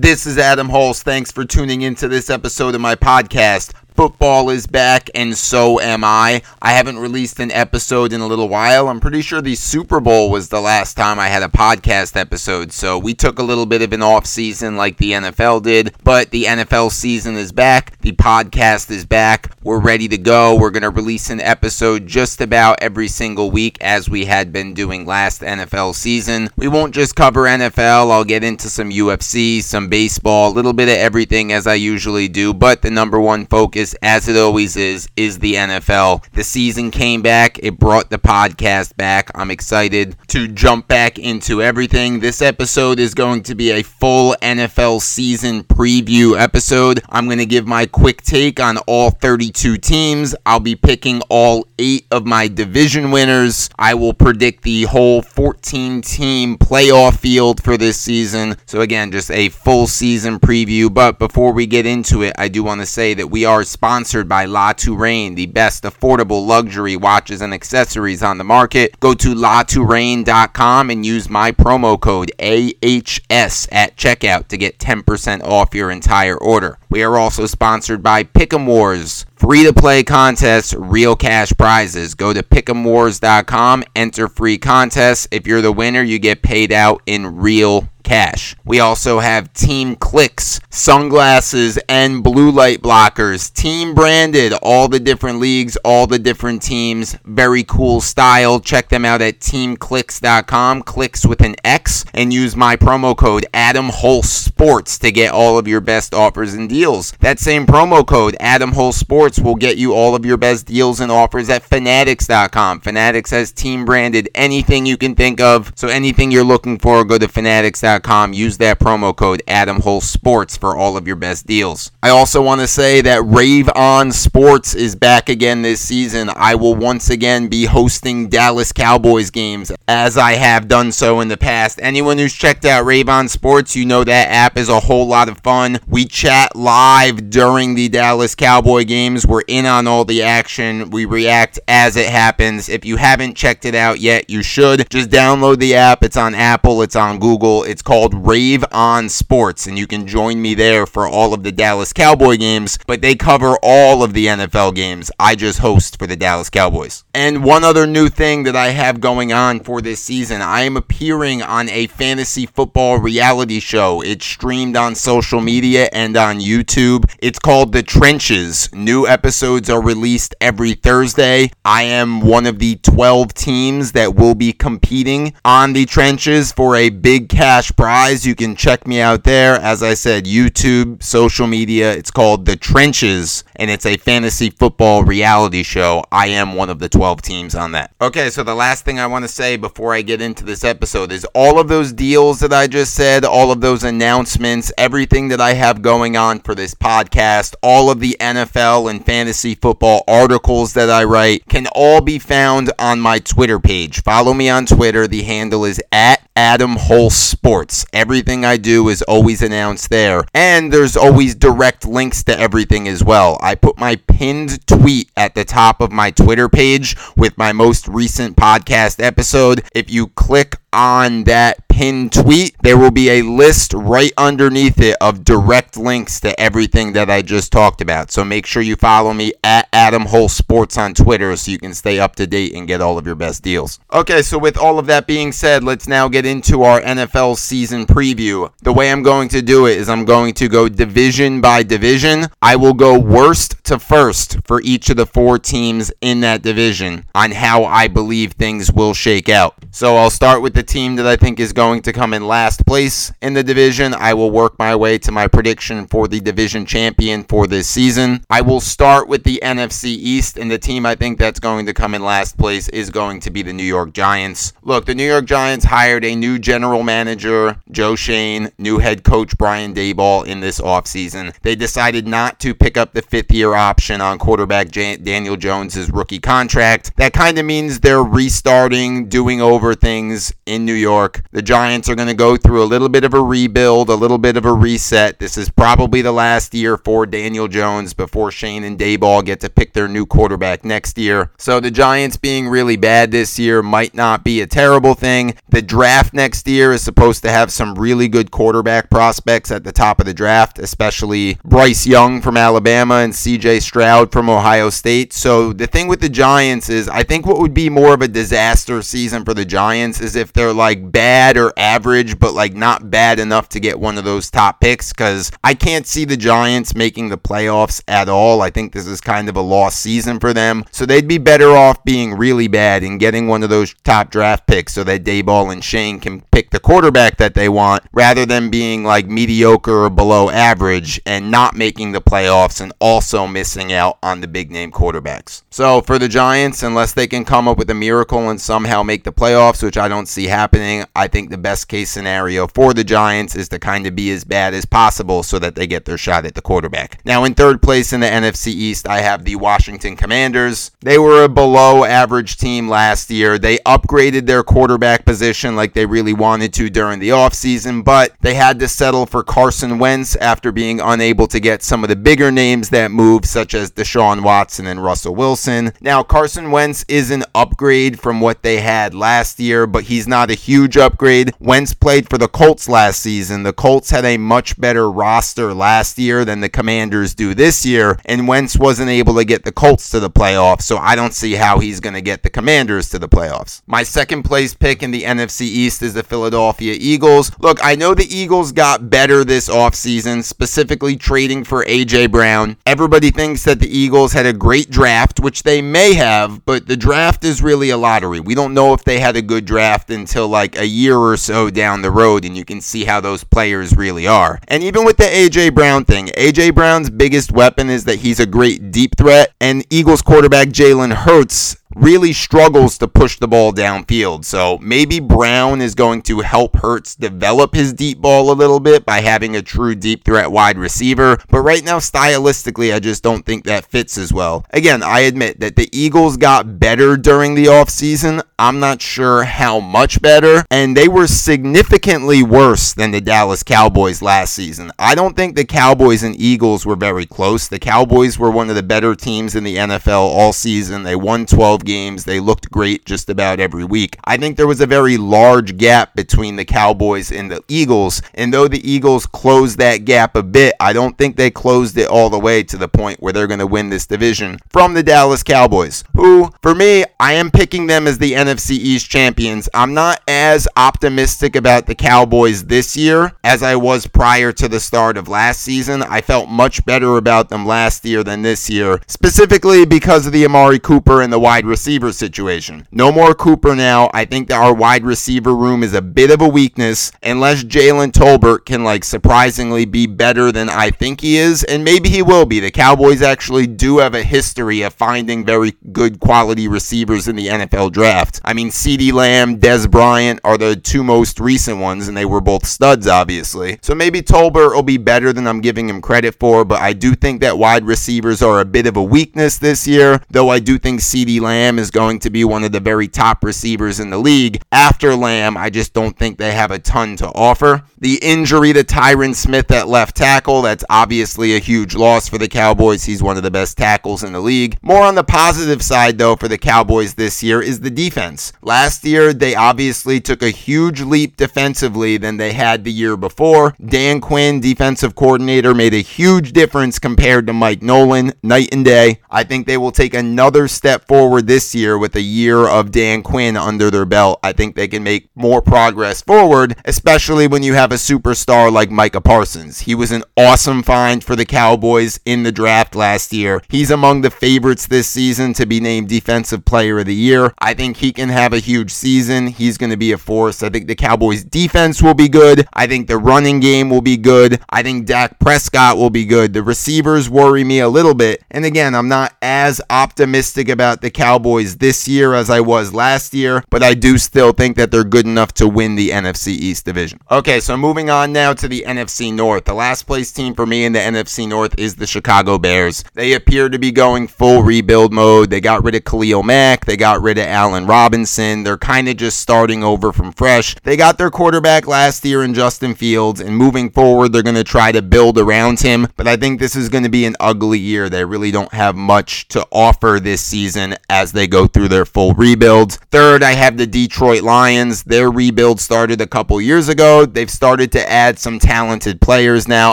This is Adam Holz. Thanks for tuning into this episode of my podcast. Football is back, and so am I. I haven't released an episode in a little while. I'm pretty sure the Super Bowl was the last time I had a podcast episode, so we took a little bit of an off season like the NFL did, but the NFL season is back. The podcast is back. We're ready to go. We're going to release an episode just about every single week as we had been doing last NFL season. We won't just cover NFL, I'll get into some UFC, some baseball, a little bit of everything as I usually do, but the number one focus as it always is, is the NFL. The season came back, it brought the podcast back. I'm excited to jump back into everything. This episode is going to be a full NFL season preview episode. I'm going to give my quick take on all 32 teams. I'll be picking all eight of my division winners. I will predict the whole 14 team playoff field for this season. So, again, just a full season preview. But before we get into it, I do want to say that we are sponsored by La Touraine, the best affordable luxury watches and accessories on the market. Go to latouraine.com and use my promo code AHS at checkout to get 10% off your entire order. We are also sponsored by Pick'em Wars. Free to play contests, real cash prizes. Go to pick'emwars.com, enter free contests. If you're the winner, you get paid out in real cash. We also have Team Clicks, sunglasses, and blue light blockers. Team branded, all the different leagues, all the different teams. Very cool style. Check them out at teamclicks.com, clicks with an X, and use my promo code Adam Holz Sports to get all of your best offers and deals. That same promo code, Adam Holz Sports, will get you all of your best deals and offers at fanatics.com. Fanatics has team branded anything you can think of. So anything you're looking for, go to fanatics.com Use that promo code Adam Holz Sports for all of your best deals. I also want to say that Rave On Sports is back again this season. I will once again be hosting Dallas Cowboys games as I have done so in the past. Anyone who's checked out Rave On Sports, you know that app is a whole lot of fun. We chat live during the Dallas Cowboy games. We're in on all the action. We react as it happens. If you haven't checked it out yet, you should. Just download the app. It's on Apple, it's on Google, it's it's called Rave On Sports, and you can join me there for all of the Dallas Cowboy games, but they cover all of the NFL games. I just host for the Dallas Cowboys. And one other new thing that I have going on for this season, I am appearing on a fantasy football reality show. It's streamed on social media and on YouTube. It's called The Trenches. New episodes are released every Thursday. I am one of the 12 teams that will be competing on the trenches for a big cash prize. You can check me out there. As I said, YouTube, social media. It's called The Trenches, and it's a fantasy football reality show. I am one of the 12 teams on that. Okay, so the last thing I want to say before I get into this episode is all of those deals that I just said, all of those announcements, everything that I have going on for this podcast, all of the NFL and fantasy football articles that I write can all be found on my Twitter page. Follow me on Twitter. The handle is at Adam Holz Sports. Everything I do is always announced there. And there's always direct links to everything as well. I put my pinned tweet at the top of my Twitter page with my most recent podcast episode. If you click on that pinned tweet, there will be a list right underneath it of direct links to everything that I just talked about. So make sure you follow me at Adam Holz Sports on Twitter so you can stay up to date and get all of your best deals. Okay, so with all of that being said, let's now get into our NFL season preview. The way I'm going to do it is I'm going to go division by division. I will go worst to first for each of the four teams in that division on how I believe things will shake out. So I'll start with the team that I think is going to come in last place in the division. I will work my way to my prediction for the division champion for this season. I will start with the NFC East, and the team I think that's going to come in last place is going to be the New York Giants. Look, the New York Giants hired a new general manager, Joe Schoen, new head coach Brian Daboll in this offseason. They decided not to pick up the fifth year option on quarterback Daniel Jones' rookie contract. That kind of means they're restarting, doing over things in New York. The Giants are going to go through a little bit of a rebuild, a little bit of a reset. This is probably the last year for Daniel Jones before Schoen and Daboll get to pick their new quarterback next year. So the Giants being really bad this year might not be a terrible thing. The draft next year is supposed to have some really good quarterback prospects at the top of the draft, especially Bryce Young from Alabama and CJ Stroud from Ohio State. So the thing with the Giants is I think what would be more of a disaster season for the Giants is if they're like bad or average, but like not bad enough to get one of those top picks because I can't see the Giants making the playoffs at all. I think this is kind of a lost season for them. So they'd be better off being really bad and getting one of those top draft picks so that Daboll and Schoen can pick the quarterback that they want rather than being like mediocre or below average and not making the playoffs and also missing out on the big name quarterbacks. So for the Giants, unless they can come up with a miracle and somehow make the playoffs, which I don't see happening, I think the best case scenario for the Giants is to kind of be as bad as possible so that they get their shot at the quarterback. Now, in third place in the NFC East, I have the Washington Commanders. They were a below average team last year. They upgraded their quarterback position like they really wanted to during the offseason, but they had to settle for Carson Wentz after being unable to get some of the bigger names that moved, such as Deshaun Watson and Russell Wilson. Now, Carson Wentz is an upgrade from what they had last year, but he's not a huge upgrade. Wentz played for the Colts last season. The Colts had a much better roster last year than the Commanders do this year, and Wentz wasn't able to get the Colts to the playoffs, so I don't see how he's going to get the Commanders to the playoffs. My second place pick in the NFC East is the Philadelphia Eagles. Look, I know the Eagles got better this offseason, specifically trading for A.J. Brown. Everybody thinks that the Eagles had a great draft, which they may have, but the draft is really a lottery. We don't know if they had a good draft until like a year or so down the road, and you can see how those players really are. And even with the A.J. Brown thing, A.J. Brown's biggest weapon is that he's a great deep threat, and Eagles quarterback Jalen Hurts really struggles to push the ball downfield. So maybe Brown is going to help Hurts develop his deep ball a little bit by having a true deep threat wide receiver. But right now, stylistically, I just don't think that fits as well. Again, I admit that the Eagles got better during the offseason. I'm not sure how much better, and they were significantly worse than the Dallas Cowboys last season. I don't think the Cowboys and Eagles were very close. The Cowboys were one of the better teams in the NFL all season. They won 12 games. They looked great just about every week. I think there was a very large gap between the Cowboys and the Eagles, and though the Eagles closed that gap a bit, I don't think they closed it all the way to the point where they're going to win this division from the Dallas Cowboys, who, for me, I am picking them as the NFC East champions. I'm not as optimistic about the Cowboys this year as I was prior to the start of last season. I felt much better about them last year than this year, specifically because of the Amari Cooper and the wide receiver situation. No more Cooper now. I think that our wide receiver room is a bit of a weakness unless Jalen Tolbert can like surprisingly be better than I think he is, and maybe he will be. The Cowboys actually do have a history of finding very good quality receivers in the NFL draft. I mean, CeeDee Lamb, Dez Bryant are the two most recent ones, and they were both studs, obviously. So maybe Tolbert will be better than I'm giving him credit for, but I do think that wide receivers are a bit of a weakness this year, though I do think CeeDee Lamb is going to be one of the very top receivers in the league. After Lamb, I just don't think they have a ton to offer. The injury to Tyron Smith at left tackle, that's obviously a huge loss for the Cowboys. He's one of the best tackles in the league. More on the positive side, though, for the Cowboys this year is the defense. Last year, they obviously took a huge leap defensively than they had the year before. Dan Quinn, defensive coordinator, made a huge difference compared to Mike Nolan, night and day. I think they will take another step forward this year with a year of Dan Quinn under their belt. I think they can make more progress forward, especially when you have a superstar like Micah Parsons. He was an awesome find for the Cowboys in the draft last year. He's among the favorites this season to be named Defensive Player of the Year. I think he can have a huge season. He's going to be a force. I think the Cowboys defense will be good. I think the running game will be good. I think Dak Prescott will be good. The receivers worry me a little bit. And again, I'm not as optimistic about the Cowboys Cowboys this year as I was last year, but I do still think that they're good enough to win the NFC East division. Okay, so moving on now to the NFC North. The last place team for me in the NFC North is the Chicago Bears. They appear to be going full rebuild mode. They got rid of Khalil Mack, they got rid of Allen Robinson. They're kind of just starting over from fresh. They got their quarterback last year in Justin Fields, and moving forward, they're going to try to build around him. But I think this is going to be an ugly year. They really don't have much to offer this season as they go through their full rebuilds. Third, I have the Detroit Lions. Their rebuild started a couple years ago. They've started to add some talented players now.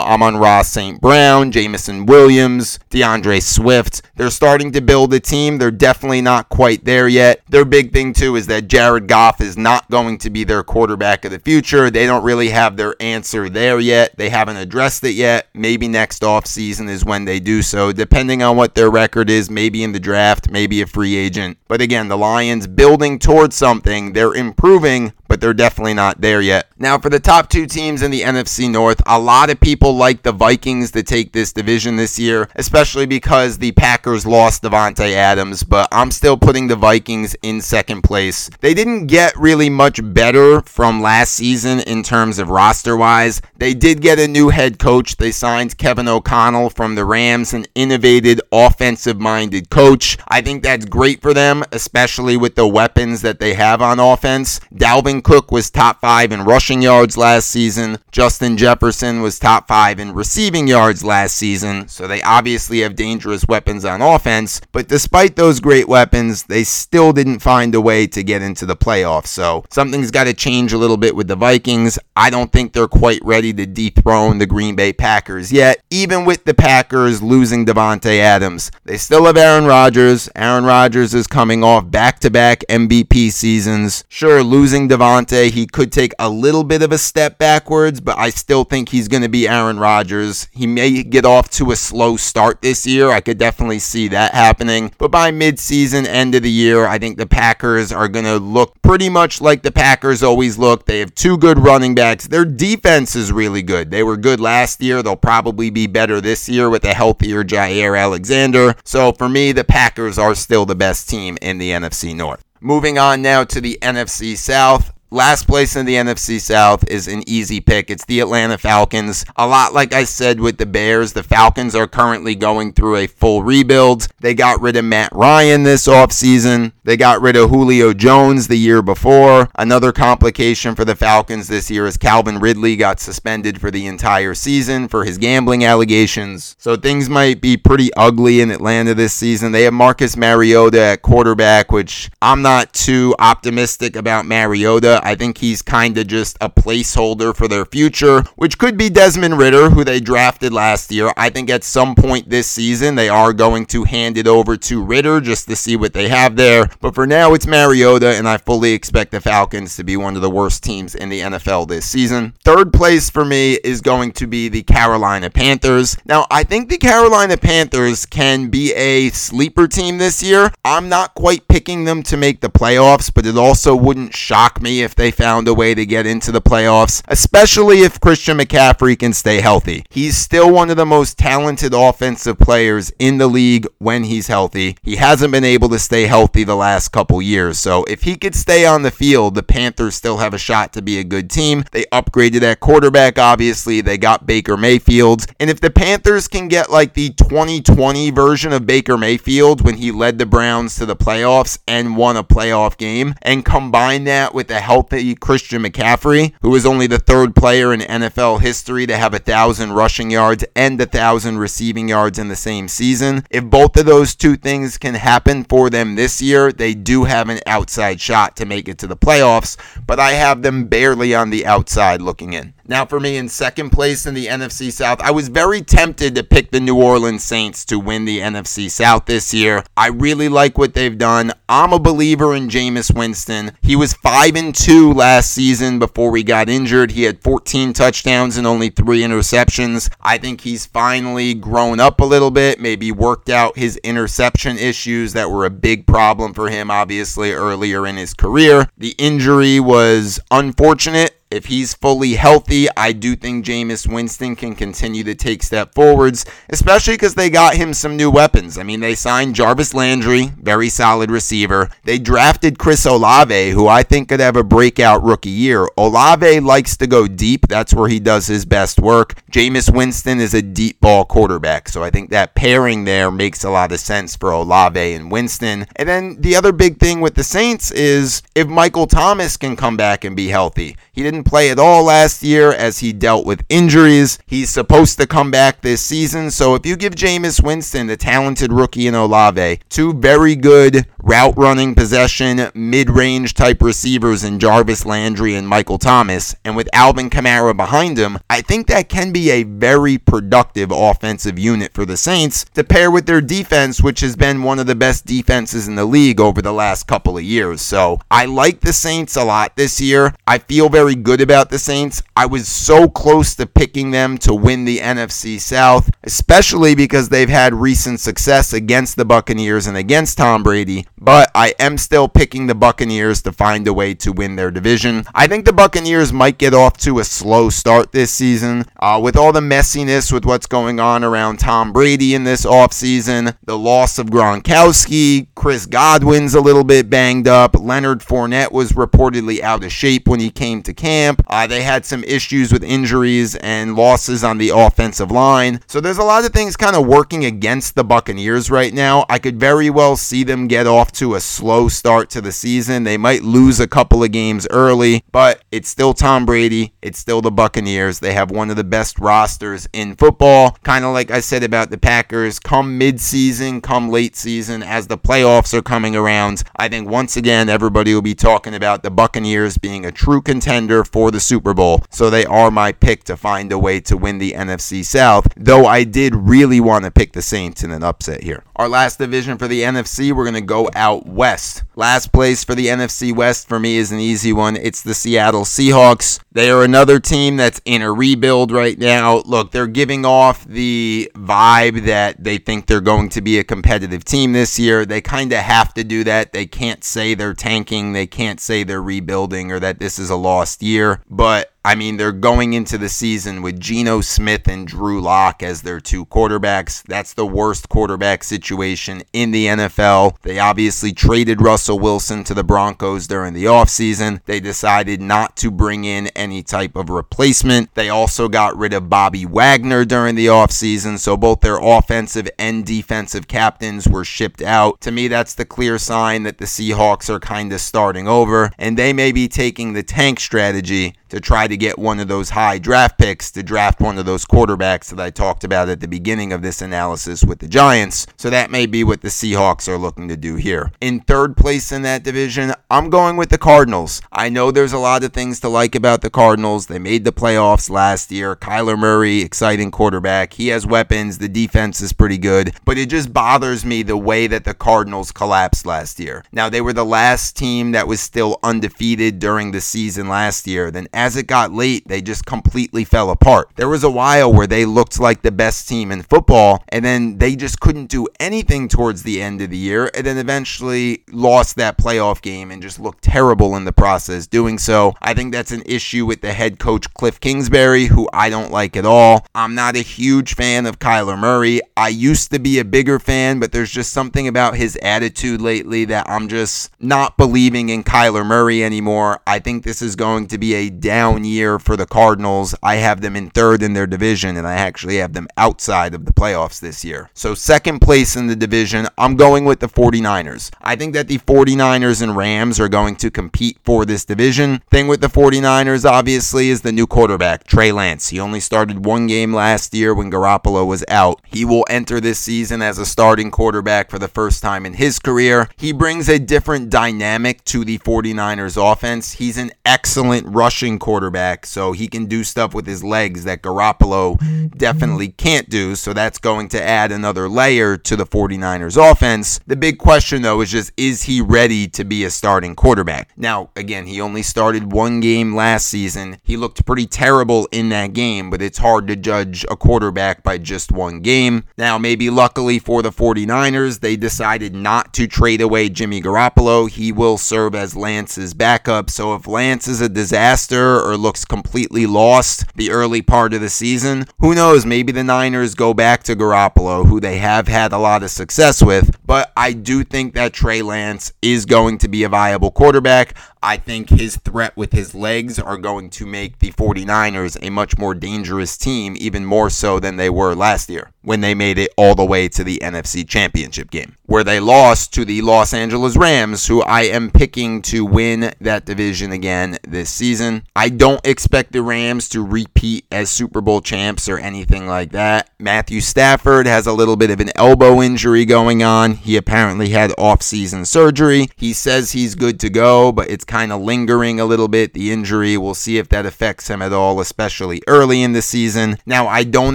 Amon-Ra St. Brown, Jameson Williams, D'Andre Swift. They're starting to build a team. They're definitely not quite there yet. Their big thing, too, is that Jared Goff is not going to be their quarterback of the future. They don't really have their answer there yet. They haven't addressed it yet. Maybe next offseason is when they do so, depending on what their record is, maybe in the draft, maybe a free agent. But again, the Lions building towards something. They're improving, but they're definitely not there yet. Now, for the top two teams in the NFC North, a lot of people like the Vikings to take this division this year, especially because the Packers lost Davante Adams, but I'm still putting the Vikings in second place. They didn't get really much better from last season in terms of roster wise. They did get a new head coach. They signed Kevin O'Connell from the Rams, an innovative, offensive minded coach. I think that's great for them, especially with the weapons that they have on offense. Dalvin Cook was top five in rushing yards last season. Justin Jefferson was top five in receiving yards last season. So they obviously have dangerous weapons on offense. But despite those great weapons, they still didn't find a way to get into the playoffs. So something's got to change a little bit with the Vikings. I don't think they're quite ready to dethrone the Green Bay Packers yet. Even with the Packers losing Davante Adams, they still have Aaron Rodgers. Aaron Rodgers is coming off back to back MVP seasons. Sure, losing Davante Davante. He could take a little bit of a step backwards, but I still think he's going to be Aaron Rodgers. He may get off to a slow start this year. I could definitely see that happening. But by midseason, end of the year, I think the Packers are going to look pretty much like the Packers always look. They have two good running backs. Their defense is really good. They were good last year. They'll probably be better this year with a healthier Jaire Alexander. So for me, the Packers are still the best team in the NFC North. Moving on now to the NFC South. Last place in the NFC South is an easy pick. It's the Atlanta Falcons. A lot like I said with the Bears, the Falcons are currently going through a full rebuild. They got rid of Matt Ryan this offseason. They got rid of Julio Jones the year before. Another complication for the Falcons this year is Calvin Ridley got suspended for the entire season for his gambling allegations. So things might be pretty ugly in Atlanta this season. They have Marcus Mariota at quarterback, which I'm not too optimistic about Mariota. I think he's kind of just a placeholder for their future, which could be Desmond Ridder, who they drafted last year. I think at some point this season, they are going to hand it over to Ridder just to see what they have there. But for now, it's Mariota, and I fully expect the Falcons to be one of the worst teams in the NFL this season. Third place for me is going to be the Carolina Panthers. Now, I think the Carolina Panthers can be a sleeper team this year. I'm not quite picking them to make the playoffs, but it also wouldn't shock me if if they found a way to get into the playoffs, especially if Christian McCaffrey can stay healthy. He's still one of the most talented offensive players in the league when he's healthy. He hasn't been able to stay healthy the last couple years. So if he could stay on the field, the Panthers still have a shot to be a good team. They upgraded at quarterback, obviously. They got Baker Mayfield. And if the Panthers can get like the 2020 version of Baker Mayfield when he led the Browns to the playoffs and won a playoff game, and combine that with the healthy Christian McCaffrey, who is only the third player in NFL history to have a thousand rushing yards and a thousand receiving yards in the same season. If both of those two things can happen for them this year, they do have an outside shot to make it to the playoffs, but I have them barely on the outside looking in. Now, for me, in second place in the NFC South, I was very tempted to pick the New Orleans Saints to win the NFC South this year. I really like what they've done. I'm a believer in Jameis Winston. He was 5 and 2 last season before he got injured. He had 14 touchdowns and only 3 interceptions. I think he's finally grown up a little bit, maybe worked out his interception issues that were a big problem for him, obviously, earlier in his career. The injury was unfortunate If he's fully healthy, I do think Jameis Winston can continue to take step forwards, especially because they got him some new weapons. I mean, they signed Jarvis Landry, very solid receiver. They drafted Chris Olave, who I think could have a breakout rookie year. Olave likes to go deep. That's where he does his best work. Jameis Winston is a deep ball quarterback, so I think that pairing there makes a lot of sense for Olave and Winston. And then the other big thing with the Saints is if Michael Thomas can come back and be healthy. He didn't play at all last year as he dealt with injuries. He's supposed to come back this season. So if you give Jameis Winston, the talented rookie in Olave, two very good route running possession, mid range type receivers in Jarvis Landry and Michael Thomas, and with Alvin Kamara behind him, I think that can be a very productive offensive unit for the Saints to pair with their defense, which has been one of the best defenses in the league over the last couple of years. So I like the Saints a lot this year. I feel very good about the Saints. I was so close to picking them to win the NFC South, especially because they've had recent success against the Buccaneers and against Tom Brady. But I am still picking the Buccaneers to find a way to win their division. I think the Buccaneers might get off to a slow start this season. Uh, with all the messiness with what's going on around Tom Brady in this offseason, the loss of Gronkowski, Chris Godwin's a little bit banged up, Leonard Fournette was reportedly out of shape when he came to camp. Uh, they had some issues with injuries and losses on the offensive line. So there's a lot of things kind of working against the Buccaneers right now. I could very well see them get off to a slow start to the season. They might lose a couple of games early, but it's still Tom Brady. It's still the Buccaneers. They have one of the best rosters in football. Kind of like I said about the Packers, come mid-season, come late season, as the playoffs are coming around, I think once again everybody will be talking about the Buccaneers being a true contender for the Super Bowl. So they are my pick to find a way to win the NFC South, though I did really want to pick the Saints in an upset here. Our last division for the NFC, we're going to go out west. Last place for the NFC West for me is an easy one. It's the Seattle Seahawks. They are another team that's in a rebuild right now. Look, they're giving off the vibe that they think they're going to be a competitive team this year. They kind of have to do that. They can't say they're tanking, they can't say they're rebuilding or that this is a lost year. But I mean, they're going into the season with Geno Smith and Drew Lock as their two quarterbacks. That's the worst quarterback situation in the NFL. They obviously traded Russell Wilson to the Broncos during the offseason. They decided not to bring in any type of replacement. They also got rid of Bobby Wagner during the offseason, so both their offensive and defensive captains were shipped out. To me, that's the clear sign that the Seahawks are kind of starting over, and they may be taking the tank strategy to try to get one of those high draft picks to draft one of those quarterbacks that I talked about at the beginning of this analysis with the Giants. So that may be what the Seahawks are looking to do here. In third place in that division, I'm going with the Cardinals. I know there's a lot of things to like about the Cardinals. They made the playoffs last year. Kyler Murray, exciting quarterback. He has weapons. The defense is pretty good. But it just bothers me the way that the Cardinals collapsed last year. Now, they were the last team that was still undefeated during the season last year. Then as it got late, they just completely fell apart. There was a while where they looked like the best team in football, and then they just couldn't do anything towards the end of the year, and then eventually lost that playoff game and just looked terrible in the process doing so. I think that's an issue with the head coach Cliff Kingsbury, who I don't like at all. I'm not a huge fan of Kyler Murray. I used to be a bigger fan, but there's just something about his attitude lately that I'm just not believing in Kyler Murray anymore. I think this is going to be a down year for the Cardinals. I have them in third in their division, and I actually have them outside of the playoffs this year. So, second place in the division, I'm going with the 49ers. I think that the 49ers and Rams are going to compete for this division. Thing with the 49ers, obviously, is the new quarterback, Trey Lance. He only started one game last year when Garoppolo was out. He will enter this season as a starting quarterback for the first time in his career. He brings a different dynamic to the 49ers offense. He's an excellent rushing quarterback, so he can do stuff with his legs that Garoppolo definitely can't do. So that's going to add another layer to the 49ers offense. The big question, though, is just is he ready to be a starting quarterback? Now, again, he only started one game last season. He looked pretty terrible in that game, but it's hard to judge a quarterback by just one game. Now, maybe luckily for the 49ers, they decided not to trade away Jimmy Garoppolo. He will serve as Lance's backup. So if Lance is a disaster or looks completely lost the early part of the season. Who knows? Maybe the Niners go back to Garoppolo, who they have had a lot of success with. But I do think that Trey Lance is going to be a viable quarterback. I think his threat with his legs are going to make the 49ers a much more dangerous team, even more so than they were last year when they made it all the way to the NFC Championship game, where they lost to the Los Angeles Rams, who I am picking to win that division again this season. I don't expect the Rams to repeat as Super Bowl champs or anything like that. Matthew Stafford has a little bit of an elbow injury going on. He apparently had off-season surgery. He says he's good to go, but it's kind of lingering a little bit, the injury. We'll see if that affects him at all, especially early in the season. Now, I don't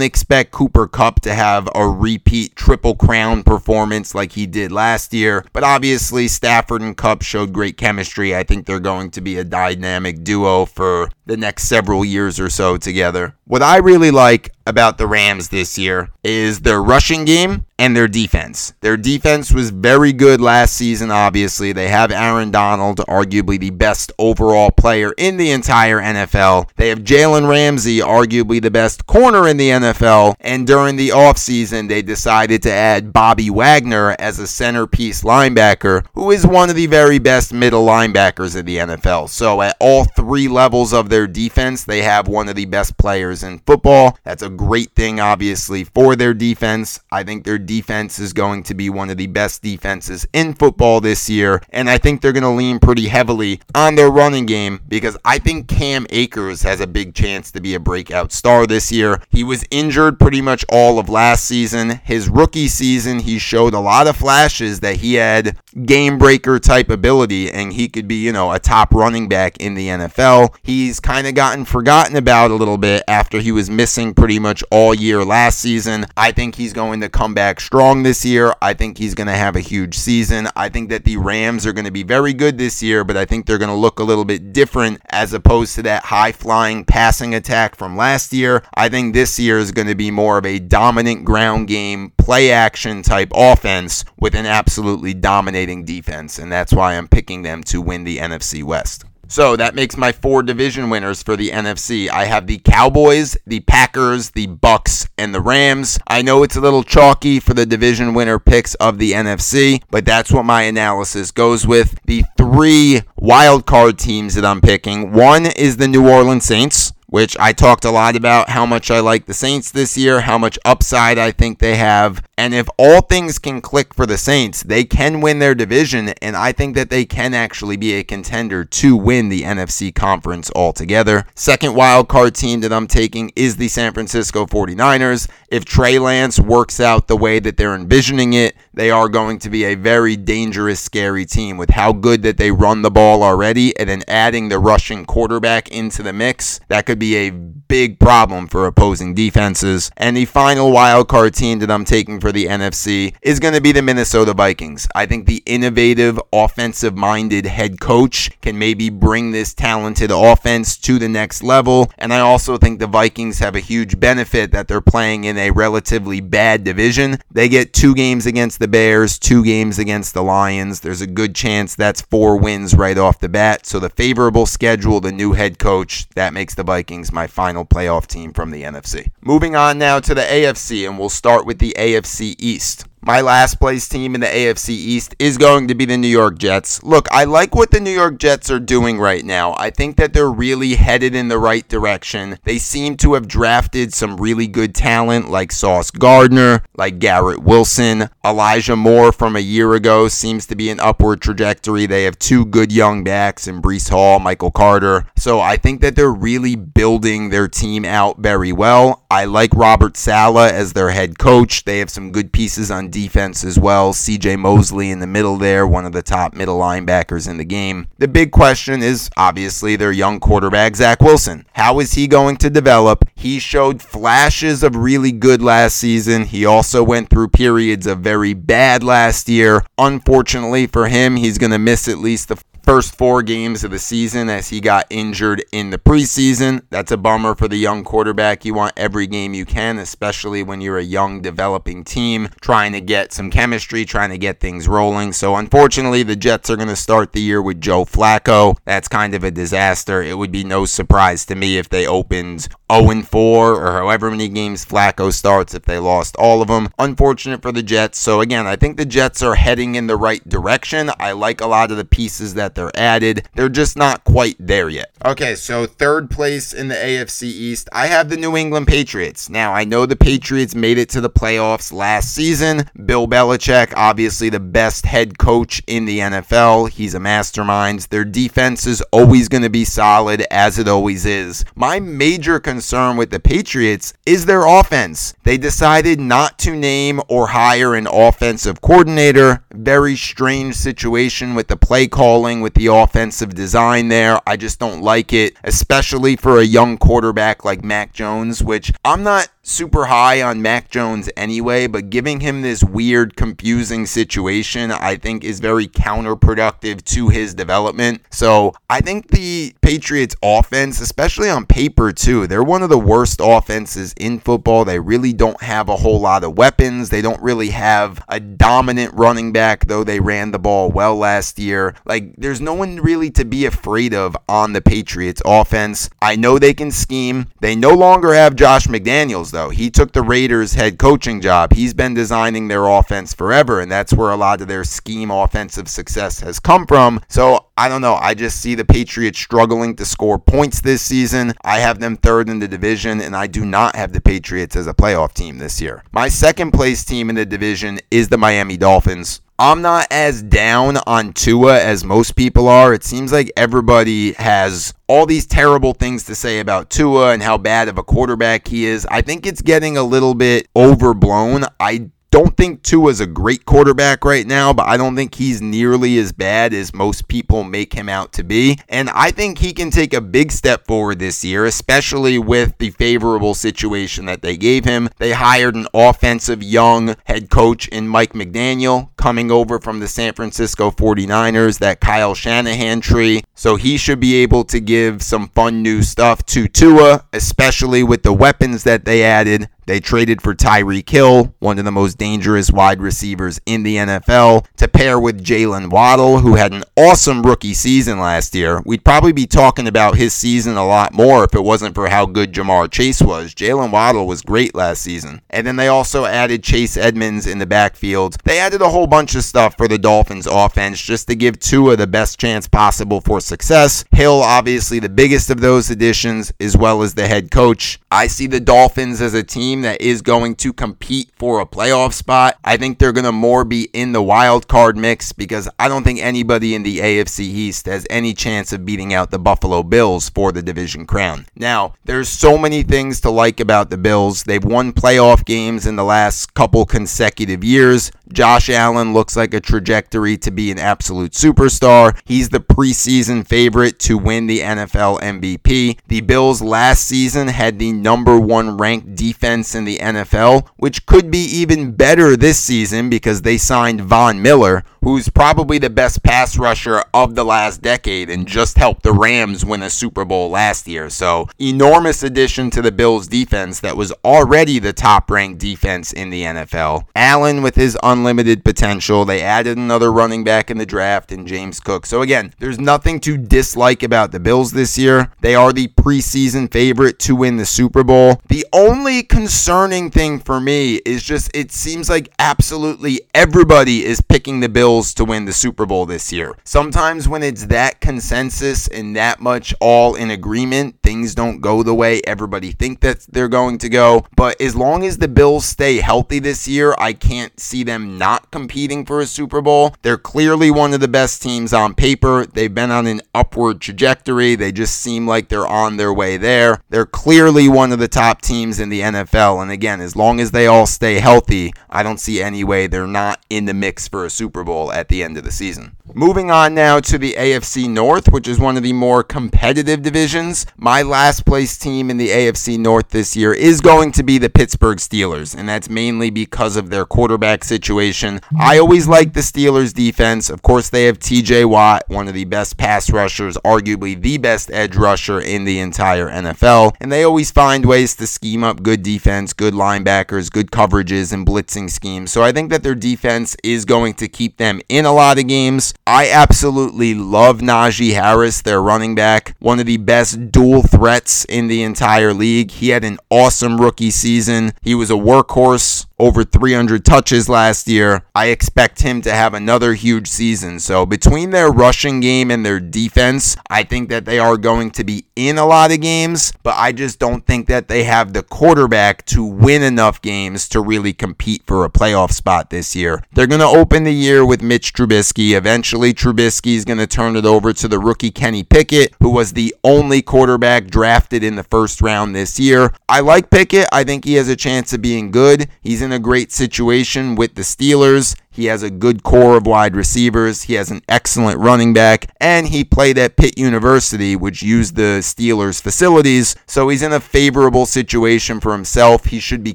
expect Cooper Kupp to have a repeat triple crown performance like he did last year, but obviously Stafford and Kupp showed great chemistry. I think they're going to be a dynamic duo for the next several years or so together. What I really like about the Rams this year is their rushing game and their defense. Their defense was very good last season, obviously. They have Aaron Donald, arguably the best overall player in the entire NFL. They have Jalen Ramsey, arguably the best corner in the NFL. And during the offseason, they decided to add Bobby Wagner as a centerpiece linebacker, who is one of the very best middle linebackers in the NFL. So at all three levels of their defense, they have one of the best players in football. That's a great thing, obviously, for their defense. I think their defense is going to be one of the best defenses in football this year. And I think they're going to lean pretty heavily on their running game because I think Cam Akers has a big chance to be a breakout star this year. He was injured pretty much all of last season. His rookie season, he showed a lot of flashes that he had game breaker type ability and he could be, you know, a top running back in the NFL. He's kind of gotten forgotten about a little bit after he was missing pretty much all year last season. I think he's going to come back strong this year. I think he's going to have a huge season. I think that the Rams are going to be very good this year, but I think they're going to look a little bit different as opposed to that high flying passing attack from last year. I think this year is going to be more of a dominant ground game, play action type offense with an absolutely dominating defense. And that's why I'm picking them to win the NFC West. So that makes my four division winners for the NFC. I have the Cowboys, the Packers, the Bucks, and the Rams. I know it's a little chalky for the division winner picks of the NFC, but that's what my analysis goes with. The three wild card teams that I'm picking. One is the New Orleans Saints which I talked a lot about how much I like the Saints this year, how much upside I think they have. And if all things can click for the Saints, they can win their division, and I think that they can actually be a contender to win the NFC conference altogether. Second wild card team that I'm taking is the San Francisco 49ers. If Trey Lance works out the way that they're envisioning it, they are going to be a very dangerous, scary team with how good that they run the ball already, and then adding the rushing quarterback into the mix. That could be a big problem for opposing defenses. And the final wild card team that I'm taking for the NFC is going to be the Minnesota Vikings. I think the innovative, offensive minded head coach can maybe bring this talented offense to the next level. And I also think the Vikings have a huge benefit that they're playing in a relatively bad division. They get two games against Bears, two games against the Lions. There's a good chance that's four wins right off the bat. So the favorable schedule, the new head coach, that makes the Vikings my final playoff team from the NFC. Moving on now to the AFC, and we'll start with the AFC East. My last place team in the AFC East is going to be the New York Jets. Look, I like what the New York Jets are doing right now. I think that they're really headed in the right direction. They seem to have drafted some really good talent like Sauce Gardner, like Garrett Wilson. Elijah Moore from a year ago seems to be an upward trajectory. They have two good young backs in Breece Hall, Michael Carter. So I think that they're really building their team out very well. I like Robert Saleh as their head coach. They have some good pieces on defense as well. CJ Mosley in the middle there, one of the top middle linebackers in the game. The big question is obviously their young quarterback, Zach Wilson. How is he going to develop? He showed flashes of really good last season. He also went through periods of very bad last year. Unfortunately for him, he's going to miss at least the first four games of the season as he got injured in the preseason. That's a bummer for the young quarterback. You want every game you can, especially when you're a young developing team trying to get some chemistry, trying to get things rolling. So unfortunately, the Jets are going to start the year with Joe Flacco. That's kind of a disaster. It would be no surprise to me if they opened 0 4 or however many games Flacco starts if they lost all of them. Unfortunate for the Jets. So again, I think the Jets are heading in the right direction. I like a lot of the pieces that they're added. They're just not quite there yet. Okay, so third place in the AFC East, I have the New England Patriots. Now, I know the Patriots made it to the playoffs last season. Bill Belichick, obviously the best head coach in the NFL. He's a mastermind. Their defense is always going to be solid, as it always is. My major concern with the Patriots is their offense. They decided not to name or hire an offensive coordinator. Very strange situation with the play calling, with the offensive design there. I just don't like it, especially for a young quarterback like Mac Jones, which I'm not super high on Mac Jones anyway, but giving him this weird, confusing situation, I think is very counterproductive to his development. So I think the Patriots offense, especially on paper too, they're one of the worst offenses in football. They really don't have a whole lot of weapons. They don't really have a dominant running back, though they ran the ball well last year. Like, there's no one really to be afraid of on the Patriots offense. I know they can scheme. They no longer have Josh McDaniels though. He took the Raiders head coaching job. He's been designing their offense forever, and that's where a lot of their scheme offensive success has come from. So I don't know. I just see the Patriots struggling to score points this season. I have them third in the division, and I do not have the Patriots as a playoff team this year. My second place team in the division is the Miami Dolphins. I'm not as down on Tua as most people are. It seems like everybody has all these terrible things to say about Tua and how bad of a quarterback he is. I think it's getting a little bit overblown. I don't think Tua's a great quarterback right now, but I don't think he's nearly as bad as most people make him out to be. And I think he can take a big step forward this year, especially with the favorable situation that they gave him. They hired an offensive young head coach in Mike McDaniel coming over from the San Francisco 49ers, that Kyle Shanahan tree. So he should be able to give some fun new stuff to Tua, especially with the weapons that they added. They traded for Tyreek Hill, one of the most dangerous wide receivers in the NFL, to pair with Jaylen Waddle, who had an awesome rookie season last year. We'd probably be talking about his season a lot more if it wasn't for how good Ja'Marr Chase was. Jaylen Waddle was great last season. And then they also added Chase Edmonds in the backfield. They added a whole bunch of stuff for the Dolphins offense just to give Tua the best chance possible for success. Hill, obviously, the biggest of those additions, as well as the head coach. I see the Dolphins as a team that is going to compete for a playoff spot. I think they're going to more be in the wild card mix because I don't think anybody in the AFC East has any chance of beating out the Buffalo Bills for the division crown. Now, there's so many things to like about the Bills. They've won playoff games in the last couple consecutive years. Josh Allen looks like a trajectory to be an absolute superstar. He's the preseason favorite to win the NFL MVP. The Bills last season had the number one ranked defense in the NFL, which could be even better this season because they signed Von Miller, who's probably the best pass rusher of the last decade and just helped the Rams win a Super Bowl last year. So, enormous addition to the Bills defense that was already the top ranked defense in the NFL. Allen with his unlimited potential. They added another running back in the draft in James Cook. So, again, there's nothing to dislike about the Bills this year. They are the preseason favorite to win the Super Bowl. The only concerning thing for me is just it seems like absolutely everybody is picking the Bills to win the Super Bowl this year. Sometimes when it's that consensus and that much all in agreement, things don't go the way everybody think that they're going to go. But as long as the Bills stay healthy this year, I can't see them not competing for a Super Bowl. They're clearly one of the best teams on paper. They've been on an upward trajectory. They just seem like they're on their way there. They're clearly one of the top teams in the NFL. And again, as long as they all stay healthy, I don't see any way they're not in the mix for a Super Bowl at the end of the season. Moving on now to the AFC North, which is one of the more competitive divisions. My last place team in the AFC North this year is going to be the Pittsburgh Steelers, and that's mainly because of their quarterback situation. I always like the Steelers defense. Of course, they have TJ Watt, one of the best pass rushers, arguably the best edge rusher in the entire NFL, and they always find ways to scheme up good defense, good linebackers, good coverages, and blitzing schemes. So I think that their defense is going to keep them in a lot of games. I absolutely love Najee Harris, their running back, one of the best dual threats in the entire league. He had an awesome rookie season. He was a workhorse over 300 touches last year. I expect him to have another huge season. So, between their rushing game and their defense, I think that they are going to be in a lot of games, but I just don't think that they have the quarterback to win enough games to really compete for a playoff spot this year. They're going to open the year with Mitch Trubisky. Eventually, Trubisky is going to turn it over to the rookie Kenny Pickett, who was the only quarterback drafted in the first round this year. I like Pickett. I think he has a chance of being good. He's in a great situation with the Steelers. He has a good core of wide receivers. He has an excellent running back. And he played at Pitt University, which used the Steelers' facilities. So he's in a favorable situation for himself. He should be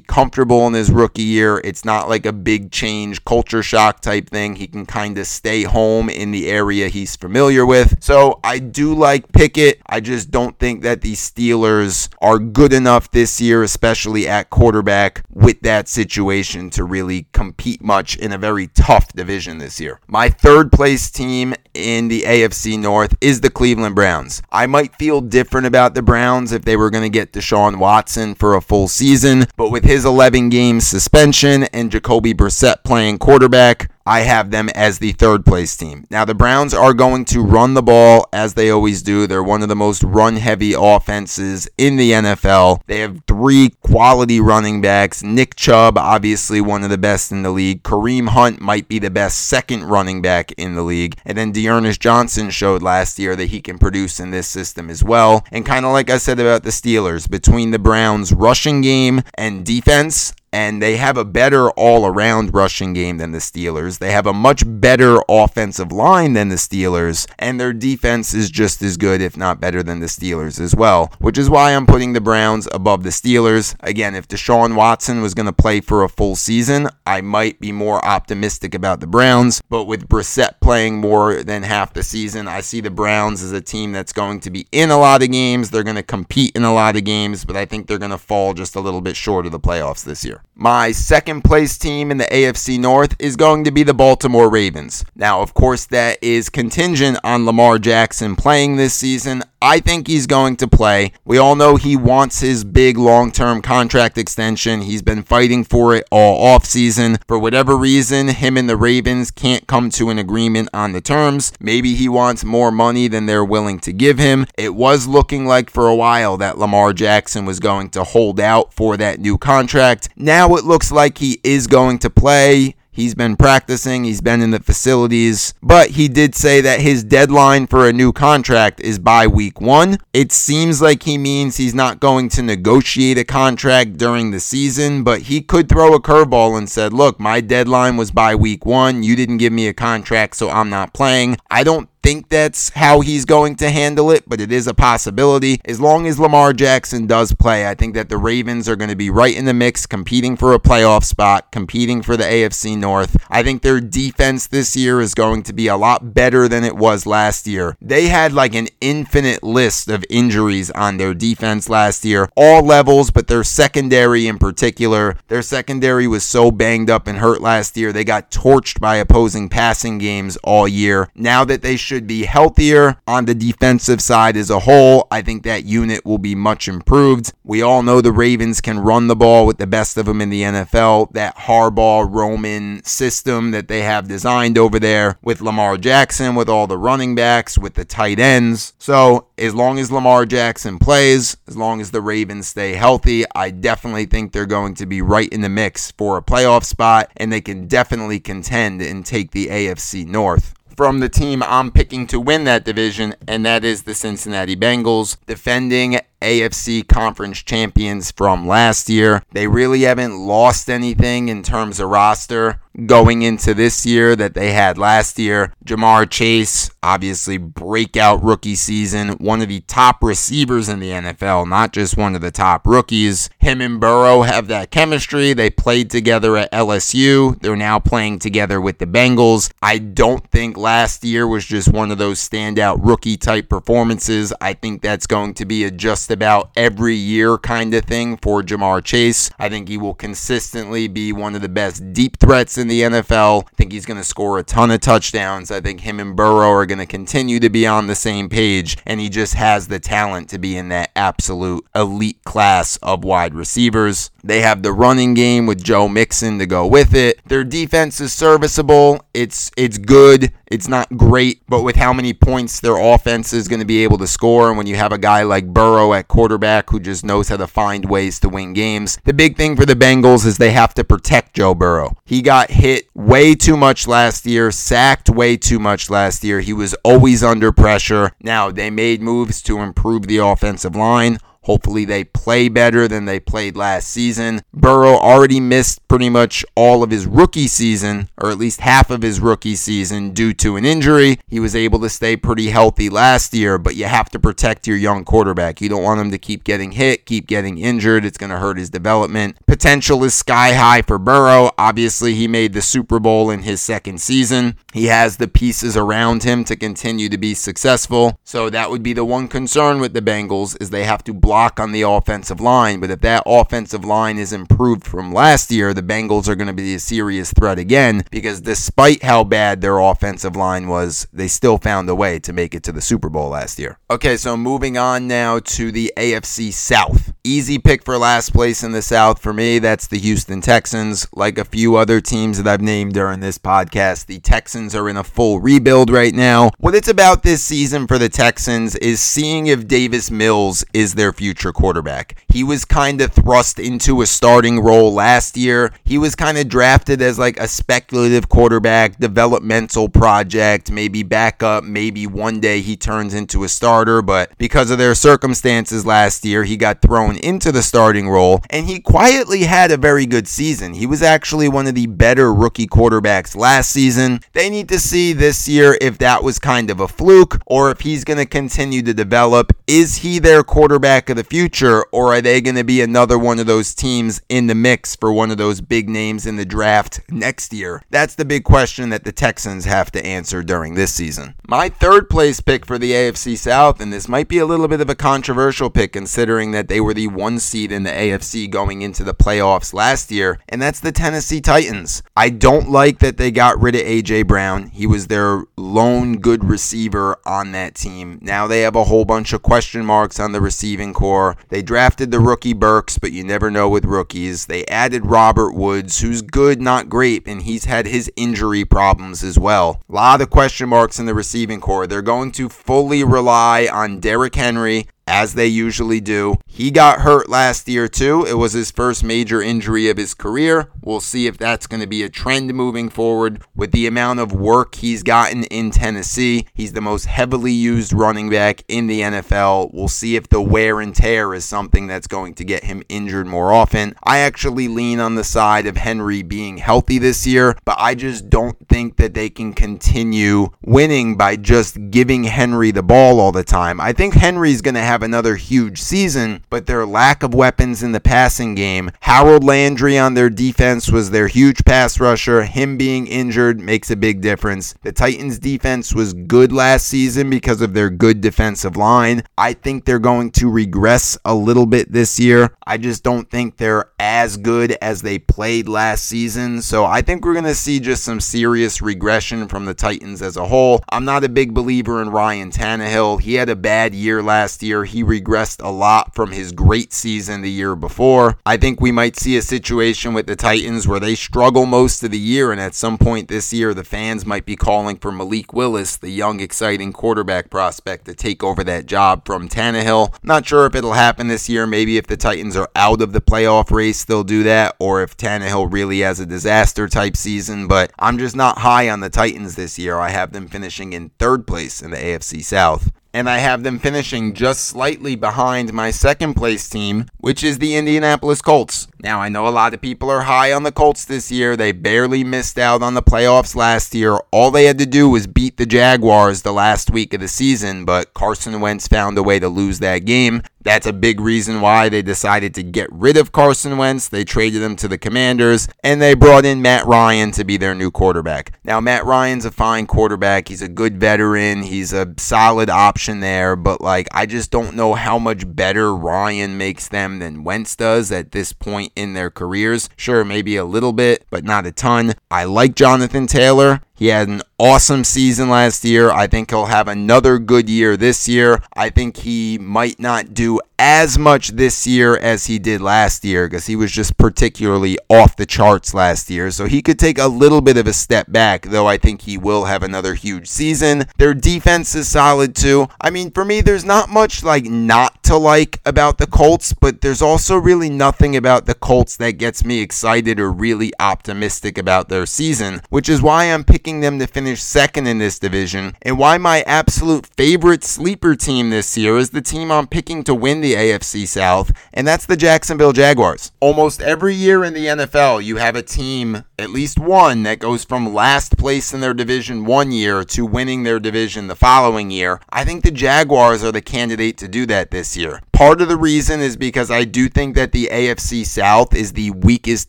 comfortable in his rookie year. It's not like a big change, culture shock type thing. He can kind of stay home in the area he's familiar with. So I do like Pickett. I just don't think that the Steelers are good enough this year, especially at quarterback, with that situation to really compete much in a very tough division this year. My third place team in the AFC North is the Cleveland Browns. I might feel different about the Browns if they were going to get Deshaun Watson for a full season, but with his 11 game suspension and Jacoby Brissett playing quarterback, I have them as the third place team. Now, the Browns are going to run the ball as they always do. They're one of the most run heavy offenses in the NFL. They have three quality running backs. Nick Chubb, obviously one of the best in the league. Kareem Hunt might be the best second running back in the league. And then D'Ernest Johnson showed last year that he can produce in this system as well. And kind of like I said about the Steelers, between the Browns' rushing game and defense, and they have a better all around rushing game than the Steelers. They have a much better offensive line than the Steelers, and their defense is just as good, if not better, than the Steelers as well, which is why I'm putting the Browns above the Steelers. Again, if Deshaun Watson was going to play for a full season, I might be more optimistic about the Browns, but with Brissett playing more than half the season, I see the Browns as a team that's going to be in a lot of games. They're going to compete in a lot of games, but I think they're going to fall just a little bit short of the playoffs this year. My second place team in the AFC North is going to be the Baltimore Ravens. Now, of course, that is contingent on Lamar Jackson playing this season. I think he's going to play. We all know he wants his big long term contract extension. He's been fighting for it all offseason. For whatever reason, him and the Ravens can't come to an agreement on the terms. Maybe he wants more money than they're willing to give him. It was looking like for a while that Lamar Jackson was going to hold out for that new contract. Now it looks like he is going to play. He's been practicing, he's been in the facilities, but he did say that his deadline for a new contract is by week one. It seems like he means he's not going to negotiate a contract during the season, but he could throw a curveball and said, Look, my deadline was by week one. You didn't give me a contract, so I'm not playing. I don't think that's how he's going to handle it, but it is a possibility. As long as Lamar Jackson does play, I think that the Ravens are going to be right in the mix, competing for a playoff spot, competing for the AFC North. I think their defense this year is going to be a lot better than it was last year. They had like an infinite list of injuries on their defense last year, all levels, but their secondary in particular. Their secondary was so banged up and hurt last year, they got torched by opposing passing games all year. Now that they should be healthier on the defensive side as a whole. I think that unit will be much improved. We all know the Ravens can run the ball with the best of them in the NFL. That Harbaugh Roman system that they have designed over there with Lamar Jackson, with all the running backs, with the tight ends. So, as long as Lamar Jackson plays, as long as the Ravens stay healthy, I definitely think they're going to be right in the mix for a playoff spot and they can definitely contend and take the AFC North from the team I'm picking to win that division, and that is the Cincinnati Bengals, defending AFC conference champions from last year. They really haven't lost anything in terms of roster. Going into this year that they had last year. Ja'Marr Chase, obviously breakout rookie season, one of the top receivers in the NFL, not just one of the top rookies. Him and Burrow have that chemistry. They played together at LSU. They're now playing together with the Bengals. I don't think last year was just one of those standout rookie type performances. I think that's going to be a just about every year kind of thing for Ja'Marr Chase. I think he will consistently be one of the best deep threats in the NFL. I think he's going to score a ton of touchdowns. I think him and Burrow are going to continue to be on the same page, and he just has the talent to be in that absolute elite class of wide receivers. They have the running game with Joe Mixon to go with it. Their defense is serviceable. It's it's good. It's not great, but with how many points their offense is going to be able to score, and when you have a guy like Burrow at quarterback who just knows how to find ways to win games, the big thing for the Bengals is they have to protect Joe Burrow. He got hit way too much last year, sacked way too much last year. He was always under pressure. Now, they made moves to improve the offensive line. Hopefully, they play better than they played last season. Burrow already missed pretty much all of his rookie season, or at least half of his rookie season, due to an injury. He was able to stay pretty healthy last year, but you have to protect your young quarterback. You don't want him to keep getting hit, keep getting injured. It's going to hurt his development. Potential is sky high for Burrow. Obviously, he made the Super Bowl in his second season. He has the pieces around him to continue to be successful. So that would be the one concern with the Bengals is they have to block on the offensive line. But if that offensive line is improved from last year, the Bengals are going to be a serious threat again because despite how bad their offensive line was, they still found a way to make it to the Super Bowl last year. Okay, so moving on now to the AFC South. Easy pick for last place in the South for me. That's the Houston Texans. Like a few other teams that I've named during this podcast, the Texans are in a full rebuild right now. What it's about this season for the Texans is seeing if Davis Mills is their future quarterback. He was kind of thrust into a starting role last year. He was kind of drafted as like a speculative quarterback, developmental project, maybe backup, maybe one day he turns into a starter, but because of their circumstances last year, he got thrown into the starting role and he quietly had a very good season. He was actually one of the better rookie quarterbacks last season. They need to see this year if that was kind of a fluke or if he's going to continue to develop. Is he their quarterback of the future or are they going to be another one of those teams in the mix for one of those big names in the draft next year? That's the big question that the Texans have to answer during this season. My third place pick for the AFC South, and this might be a little bit of a controversial pick considering that they were the one seed in the AFC going into the playoffs last year, and that's the Tennessee Titans. I don't like that they got rid of A.J. Brown. He was their lone good receiver on that team. Now they have a whole bunch of question marks on the receiving corps. They drafted the rookie Burks, but you never know with rookies. They added Robert Woods, who's good, not great, and he's had his injury problems as well. A lot of question marks in the receiving corps. They're going to fully rely on Derrick Henry as they usually do. He got hurt last year too. It was his first major injury of his career. We'll see if that's going to be a trend moving forward with the amount of work he's gotten in Tennessee. He's the most heavily used running back in the NFL. We'll see if the wear and tear is something that's going to get him injured more often. I actually lean on the side of Henry being healthy this year, but I just don't think that they can continue winning by just giving Henry the ball all the time. I think Henry's going to have another huge season, but their lack of weapons in the passing game, Harold Landry on their defense was their huge pass rusher. Him being injured makes a big difference. The Titans defense was good last season because of their good defensive line. I think they're going to regress a little bit this year. I just don't think they're as good as they played last season. So I think we're going to see just some serious regression from the Titans as a whole. I'm not a big believer in Ryan Tannehill. He had a bad year last year. He regressed a lot from his great season the year before. I think we might see a situation with the Titans where they struggle most of the year, and at some point this year, the fans might be calling for Malik Willis, the young, exciting quarterback prospect, to take over that job from Tannehill. Not sure if it'll happen this year. Maybe if the Titans are out of the playoff race, they'll do that, or if Tannehill really has a disaster type season. But I'm just not high on the Titans this year. I have them finishing in third place in the AFC South. And I have them finishing just slightly behind my second place team, which is the Indianapolis Colts. Now, I know a lot of people are high on the Colts this year. They barely missed out on the playoffs last year. All they had to do was beat the Jaguars the last week of the season, but Carson Wentz found a way to lose that game. That's a big reason why they decided to get rid of Carson Wentz. They traded him to the Commanders and they brought in Matt Ryan to be their new quarterback. Now, Matt Ryan's a fine quarterback. He's a good veteran. He's a solid option there, but like, I just don't know how much better Ryan makes them than Wentz does at this point in their careers. Sure, maybe a little bit, but not a ton. I like Jonathan Taylor. He had an awesome season last year. I think he'll have another good year this year. I think he might not do as much this year as he did last year because he was just particularly off the charts last year. So he could take a little bit of a step back, though I think he will have another huge season. Their defense is solid too. I mean, for me, there's not much like not to like about the Colts, but there's also really nothing about the Colts that gets me excited or really optimistic about their season, which is why I'm picking them to finish second in this division, and why my absolute favorite sleeper team this year is the team I'm picking to win the AFC South, and that's the Jacksonville Jaguars. Almost every year in the NFL, you have a team, at least one, that goes from last place in their division one year to winning their division the following year. I think the Jaguars are the candidate to do that this year. Part of the reason is because I do think that the AFC South is the weakest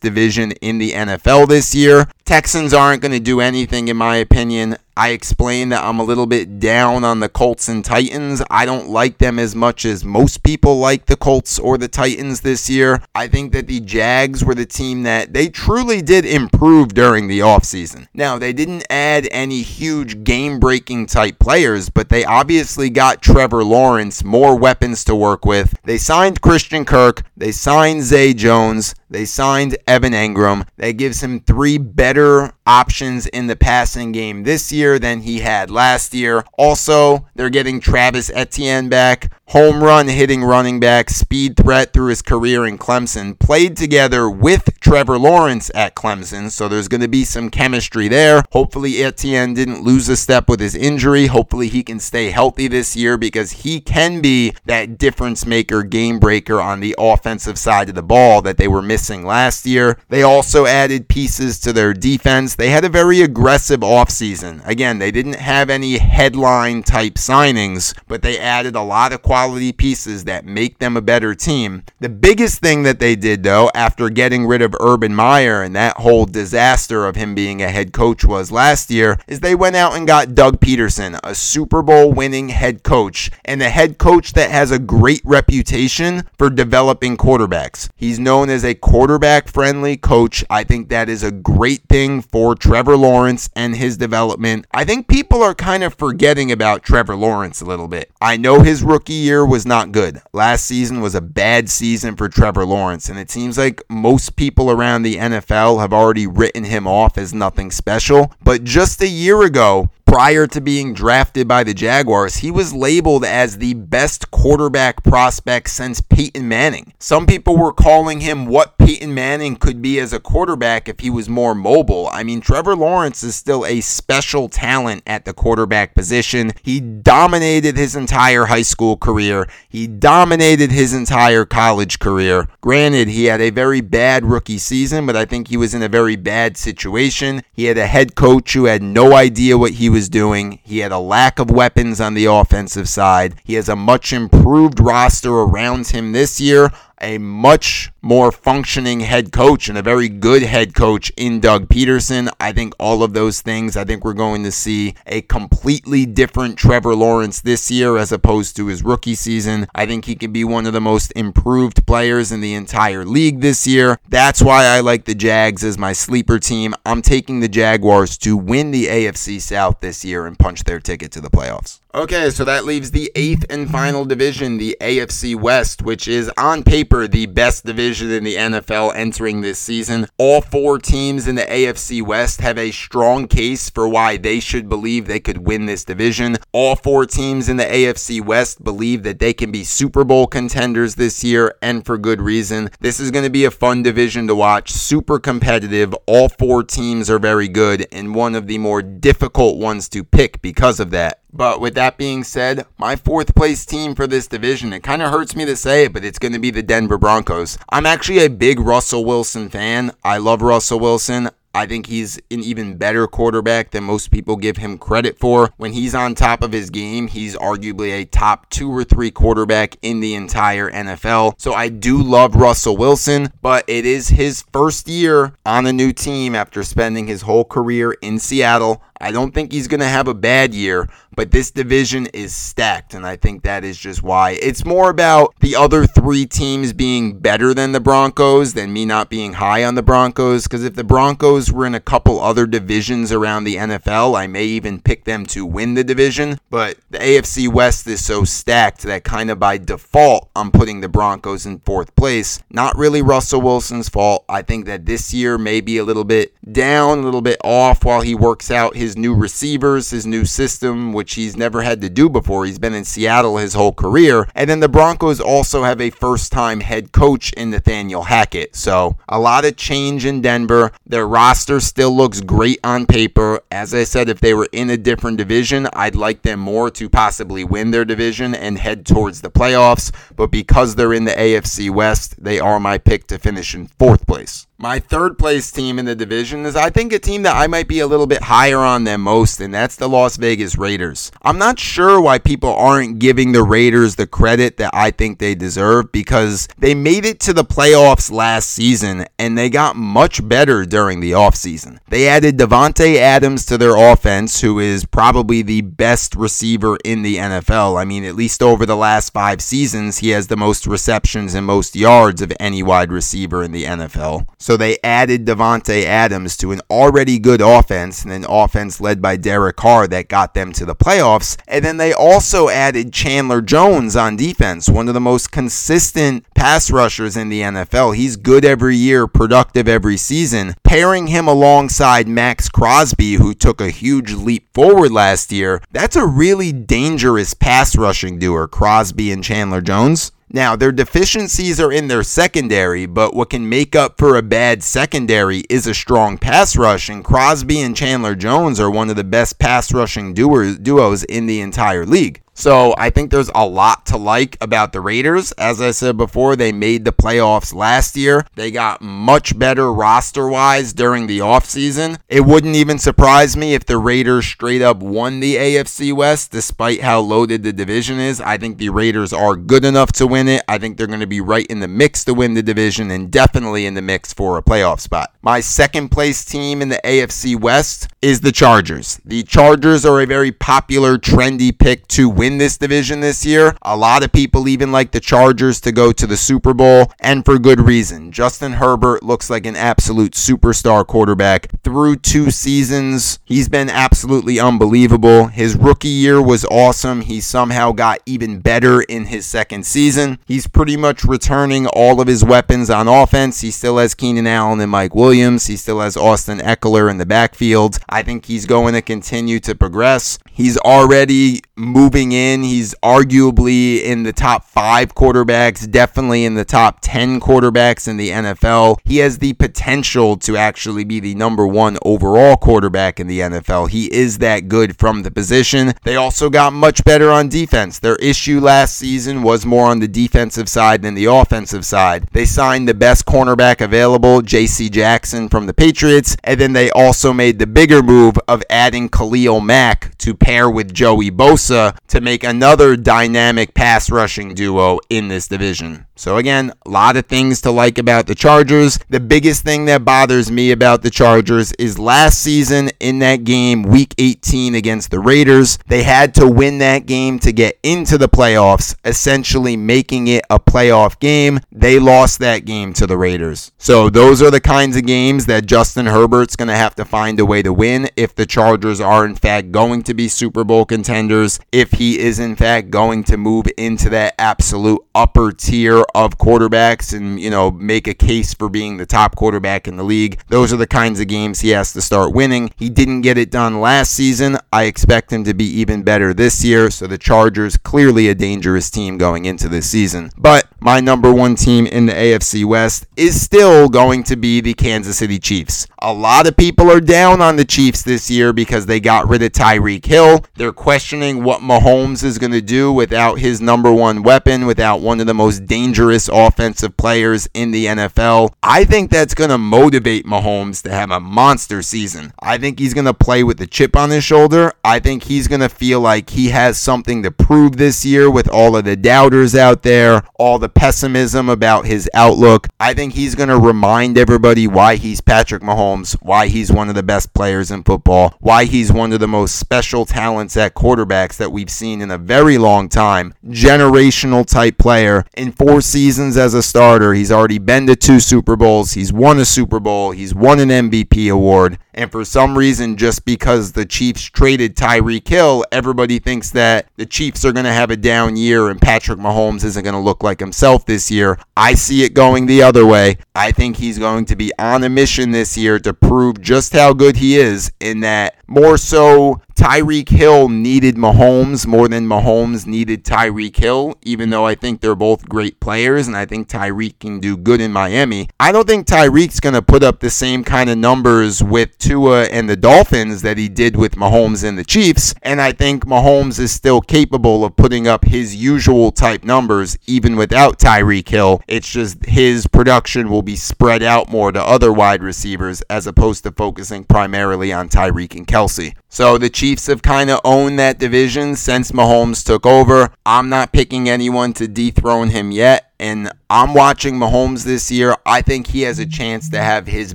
division in the NFL this year. Texans aren't going to do anything, in my opinion. I explained that I'm a little bit down on the Colts and Titans. I don't like them as much as most people like the Colts or the Titans this year. I think that the Jags were the team that they truly did improve during the offseason. Now, they didn't add any huge game breaking type players, but they obviously got Trevor Lawrence more weapons to work with. They signed Christian Kirk, they signed Zay Jones, they signed Evan Engram. That gives him three better options in the passing game this year than he had last year. Also, they're getting Travis Etienne back, home run hitting running back, speed threat through his career in Clemson, played together with Trevor Lawrence at Clemson, so there's going to be some chemistry there. Hopefully, Etienne didn't lose a step with his injury. Hopefully, he can stay healthy this year because he can be that difference maker, game breaker on the offensive side of the ball that they were missing last year. They also added pieces to their defense. They had a very aggressive offseason. Again, they didn't have any headline type signings, but they added a lot of quality quality pieces that make them a better team. The biggest thing that they did, though, after getting rid of Urban Meyer and that whole disaster of him being a head coach was last year, is they went out and got Doug Pederson, a Super Bowl winning head coach, and a head coach that has a great reputation for developing quarterbacks. He's known as a quarterback friendly coach. I think that is a great thing for Trevor Lawrence and his development. I think people are kind of forgetting about Trevor Lawrence a little bit. I know his rookie year year was not good. Last season was a bad season for Trevor Lawrence, and it seems like most people around the NFL have already written him off as nothing special. But just a year ago, prior to being drafted by the Jaguars, he was labeled as the best quarterback prospect since Peyton Manning. Some people were calling him what Peyton Manning could be as a quarterback if he was more mobile. I mean, Trevor Lawrence is still a special talent at the quarterback position. He dominated his entire high school career, he dominated his entire college career. Granted, he had a very bad rookie season, but I think he was in a very bad situation. He had a head coach who had no idea what he was was doing. He had a lack of weapons on the offensive side. He has a much improved roster around him this year a much more functioning head coach and a very good head coach in Doug Pederson. I think all of those things, I think we're going to see a completely different Trevor Lawrence this year as opposed to his rookie season. I think he can be one of the most improved players in the entire league this year. That's why I like the Jags as my sleeper team. I'm taking the Jaguars to win the AFC South this year and punch their ticket to the playoffs. Okay, so that leaves the eighth and final division, the AFC West, which is on paper the best division in the NFL entering this season. All four teams in the AFC West have a strong case for why they should believe they could win this division. All four teams in the AFC West believe that they can be Super Bowl contenders this year, and for good reason. This is going to be a fun division to watch, super competitive. All four teams are very good, and one of the more difficult ones to pick because of that. But with that being said, my fourth place team for this division, it kind of hurts me to say it, but it's going to be the Denver Broncos. I'm actually a big Russell Wilson fan. I love Russell Wilson. I think he's an even better quarterback than most people give him credit for. When he's on top of his game, he's arguably a top two or three quarterback in the entire NFL. So I do love Russell Wilson, but it is his first year on a new team after spending his whole career in Seattle. I don't think he's going to have a bad year, but this division is stacked, and I think that is just why. It's more about the other three teams being better than the Broncos than me not being high on the Broncos. Because if the Broncos were in a couple other divisions around the NFL, I may even pick them to win the division. But the AFC West is so stacked that kind of by default, I'm putting the Broncos in fourth place. Not really Russell Wilson's fault. I think that this year may be a little bit down, a little bit off while he works out his his new receivers, his new system, which he's never had to do before. He's been in Seattle his whole career. And then the Broncos also have a first time head coach in Nathaniel Hackett. So a lot of change in Denver. Their roster still looks great on paper. As I said, if they were in a different division, I'd like them more to possibly win their division and head towards the playoffs. But because they're in the AFC West, they are my pick to finish in fourth place. My third place team in the division is, I think, a team that I might be a little bit higher on than most, and that's the Las Vegas Raiders. I'm not sure why people aren't giving the Raiders the credit that I think they deserve because they made it to the playoffs last season and they got much better during the offseason. They added Davante Adams to their offense, who is probably the best receiver in the NFL. I mean, at least over the last five seasons, he has the most receptions and most yards of any wide receiver in the NFL. So so they added Davante Adams to an already good offense and an offense led by Derek Carr that got them to the playoffs. And then they also added Chandler Jones on defense, one of the most consistent pass rushers in the NFL. He's good every year, productive every season. Pairing him alongside Maxx Crosby, who took a huge leap forward last year, that's a really dangerous pass rushing duo, Crosby and Chandler Jones. Now, their deficiencies are in their secondary, but what can make up for a bad secondary is a strong pass rush, and Crosby and Chandler Jones are one of the best pass rushing duos in the entire league. So I think there's a lot to like about the Raiders. As I said before, they made the playoffs last year. They got much better roster wise during the offseason. It wouldn't even surprise me if the Raiders straight up won the AFC West, despite how loaded the division is. I think the Raiders are good enough to win it. I think they're going to be right in the mix to win the division and definitely in the mix for a playoff spot. My second place team in the AFC West is the Chargers. The Chargers are a very popular, trendy pick to win win this division this year. A lot of people even like the Chargers to go to the Super Bowl, and for good reason. Justin Herbert looks like an absolute superstar quarterback. Through two seasons, he's been absolutely unbelievable. His rookie year was awesome. He somehow got even better in his second season. He's pretty much returning all of his weapons on offense. He still has Keenan Allen and Mike Williams. He still has Austin Ekeler in the backfield. I think he's going to continue to progress. He's already moving in. He's arguably in the top five quarterbacks, definitely in the top 10 quarterbacks in the NFL. He has the potential to actually be the number one overall quarterback in the NFL. He is that good from the position. They also got much better on defense. Their issue last season was more on the defensive side than the offensive side. They signed the best cornerback available, J.C. Jackson from the Patriots, and then they also made the bigger move of adding Khalil Mack to pair with Joey Bosa to make another dynamic pass rushing duo in this division. So, again, a lot of things to like about the Chargers. The biggest thing that bothers me about the Chargers is last season in that game, week 18 against the Raiders, they had to win that game to get into the playoffs, essentially making it a playoff game. They lost that game to the Raiders. So, those are the kinds of games that Justin Herbert's going to have to find a way to win if the Chargers are, in fact, going to be Super Bowl contenders, if he is, in fact, going to move into that absolute upper tier of quarterbacks and, you know, make a case for being the top quarterback in the league. Those are the kinds of games he has to start winning. He didn't get it done last season. I expect him to be even better this year. So the Chargers, clearly a dangerous team going into this season. But my number one team in the AFC West is still going to be the Kansas City Chiefs. A lot of people are down on the Chiefs this year because they got rid of Tyreek Hill. They're questioning what Mahomes is going to do without his number one weapon, without one of the most dangerous offensive players in the NFL. I think that's going to motivate Mahomes to have a monster season. I think he's going to play with the chip on his shoulder. I think he's going to feel like he has something to prove this year with all of the doubters out there, all the pessimism about his outlook. I think he's going to remind everybody why he's Patrick Mahomes, why he's one of the best players in football, why he's one of the most special talents at quarterbacks that we've seen in a very long time. Generational type player. In four seasons as a starter, he's already been to two Super Bowls, he's won a Super Bowl, he's won an MVP award. And for some reason, just because the Chiefs traded Tyreek Hill, everybody thinks that the Chiefs are going to have a down year and Patrick Mahomes isn't going to look like himself this year. I see it going the other way. I think he's going to be on a mission this year to prove just how good he is in that more so Tyreek Hill needed Mahomes more than Mahomes needed Tyreek Hill, even though I think they're both great players and I think Tyreek can do good in Miami. I don't think Tyreek's going to put up the same kind of numbers with Tua and the Dolphins that he did with Mahomes and the Chiefs, and I think Mahomes is still capable of putting up his usual type numbers even without Tyreek Hill. It's just his production will be spread out more to other wide receivers as opposed to focusing primarily on Tyreek and Kelce. So the Chiefs have kind of owned that division since Mahomes took over. I'm not picking anyone to dethrone him yet. And I'm watching Mahomes this year. I think he has a chance to have his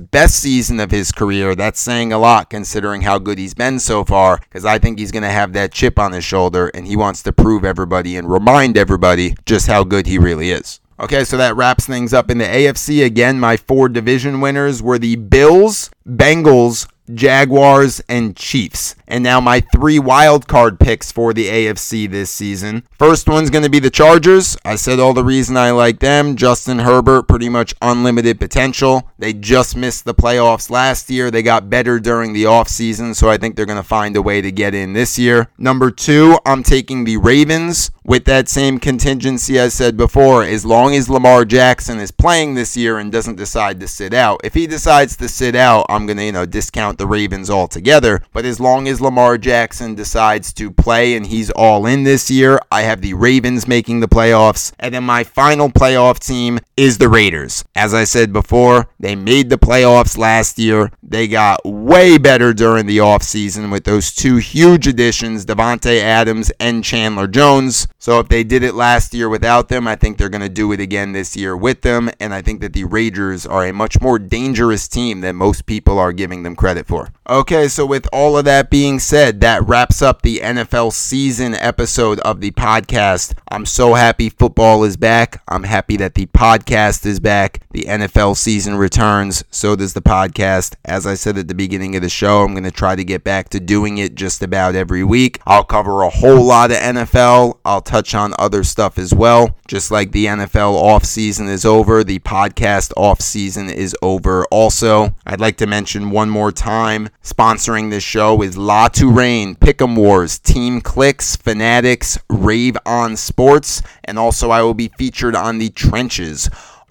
best season of his career. That's saying a lot considering how good he's been so far, because I think he's going to have that chip on his shoulder and he wants to prove everybody and remind everybody just how good he really is. Okay, so that wraps things up in the AFC. Again, my four division winners were the Bills, Bengals, Jaguars, and Chiefs. And now my three wild card picks for the AFC this season. First one's going to be the Chargers. I said all the reason I like them. Justin Herbert, pretty much unlimited potential. They just missed the playoffs last year. They got better during the offseason, so I think they're going to find a way to get in this year. Number two, I'm taking the Ravens with that same contingency I said before. As long as Lamar Jackson is playing this year and doesn't decide to sit out, if he decides to sit out, I'm going to, you know, discount the Ravens altogether. But as long as Lamar Jackson decides to play and he's all in this year, I have the Ravens making the playoffs. And then my final playoff team is the Raiders. As I said before, they made the playoffs last year. They got way better during the offseason with those two huge additions, Davante Adams and Chandler Jones. So if they did it last year without them, I think they're going to do it again this year with them. And I think that the Raiders are a much more dangerous team than most people are giving them credit Okay, so with all of that being said, that wraps up the NFL season episode of the podcast. I'm so happy football is back. I'm happy that the podcast is back. The NFL season returns. So does the podcast. As I said at the beginning of the show, I'm going to try to get back to doing it just about every week. I'll cover a whole lot of NFL. I'll touch on other stuff as well. Just like the NFL offseason is over, the podcast offseason is over also. I'd like to mention one more time Sponsoring this show is La Touraine, Pick'em Wars, Team Clicks, Fanatics, Rave on Sports, and also I will be featured on the Trenches.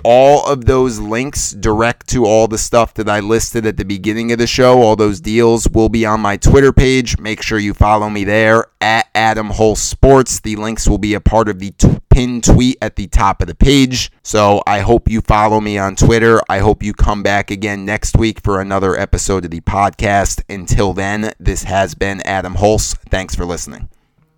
All of those links direct to all the stuff that I listed at the beginning of the show. All those deals will be on my Twitter page. Make sure you follow me there at Adam Holz Sports. The links will be a part of the t- pinned tweet at the top of the page. So I hope you follow me on Twitter. I hope you come back again next week for another episode of the podcast. Until then, this has been Adam Holz. Thanks for listening.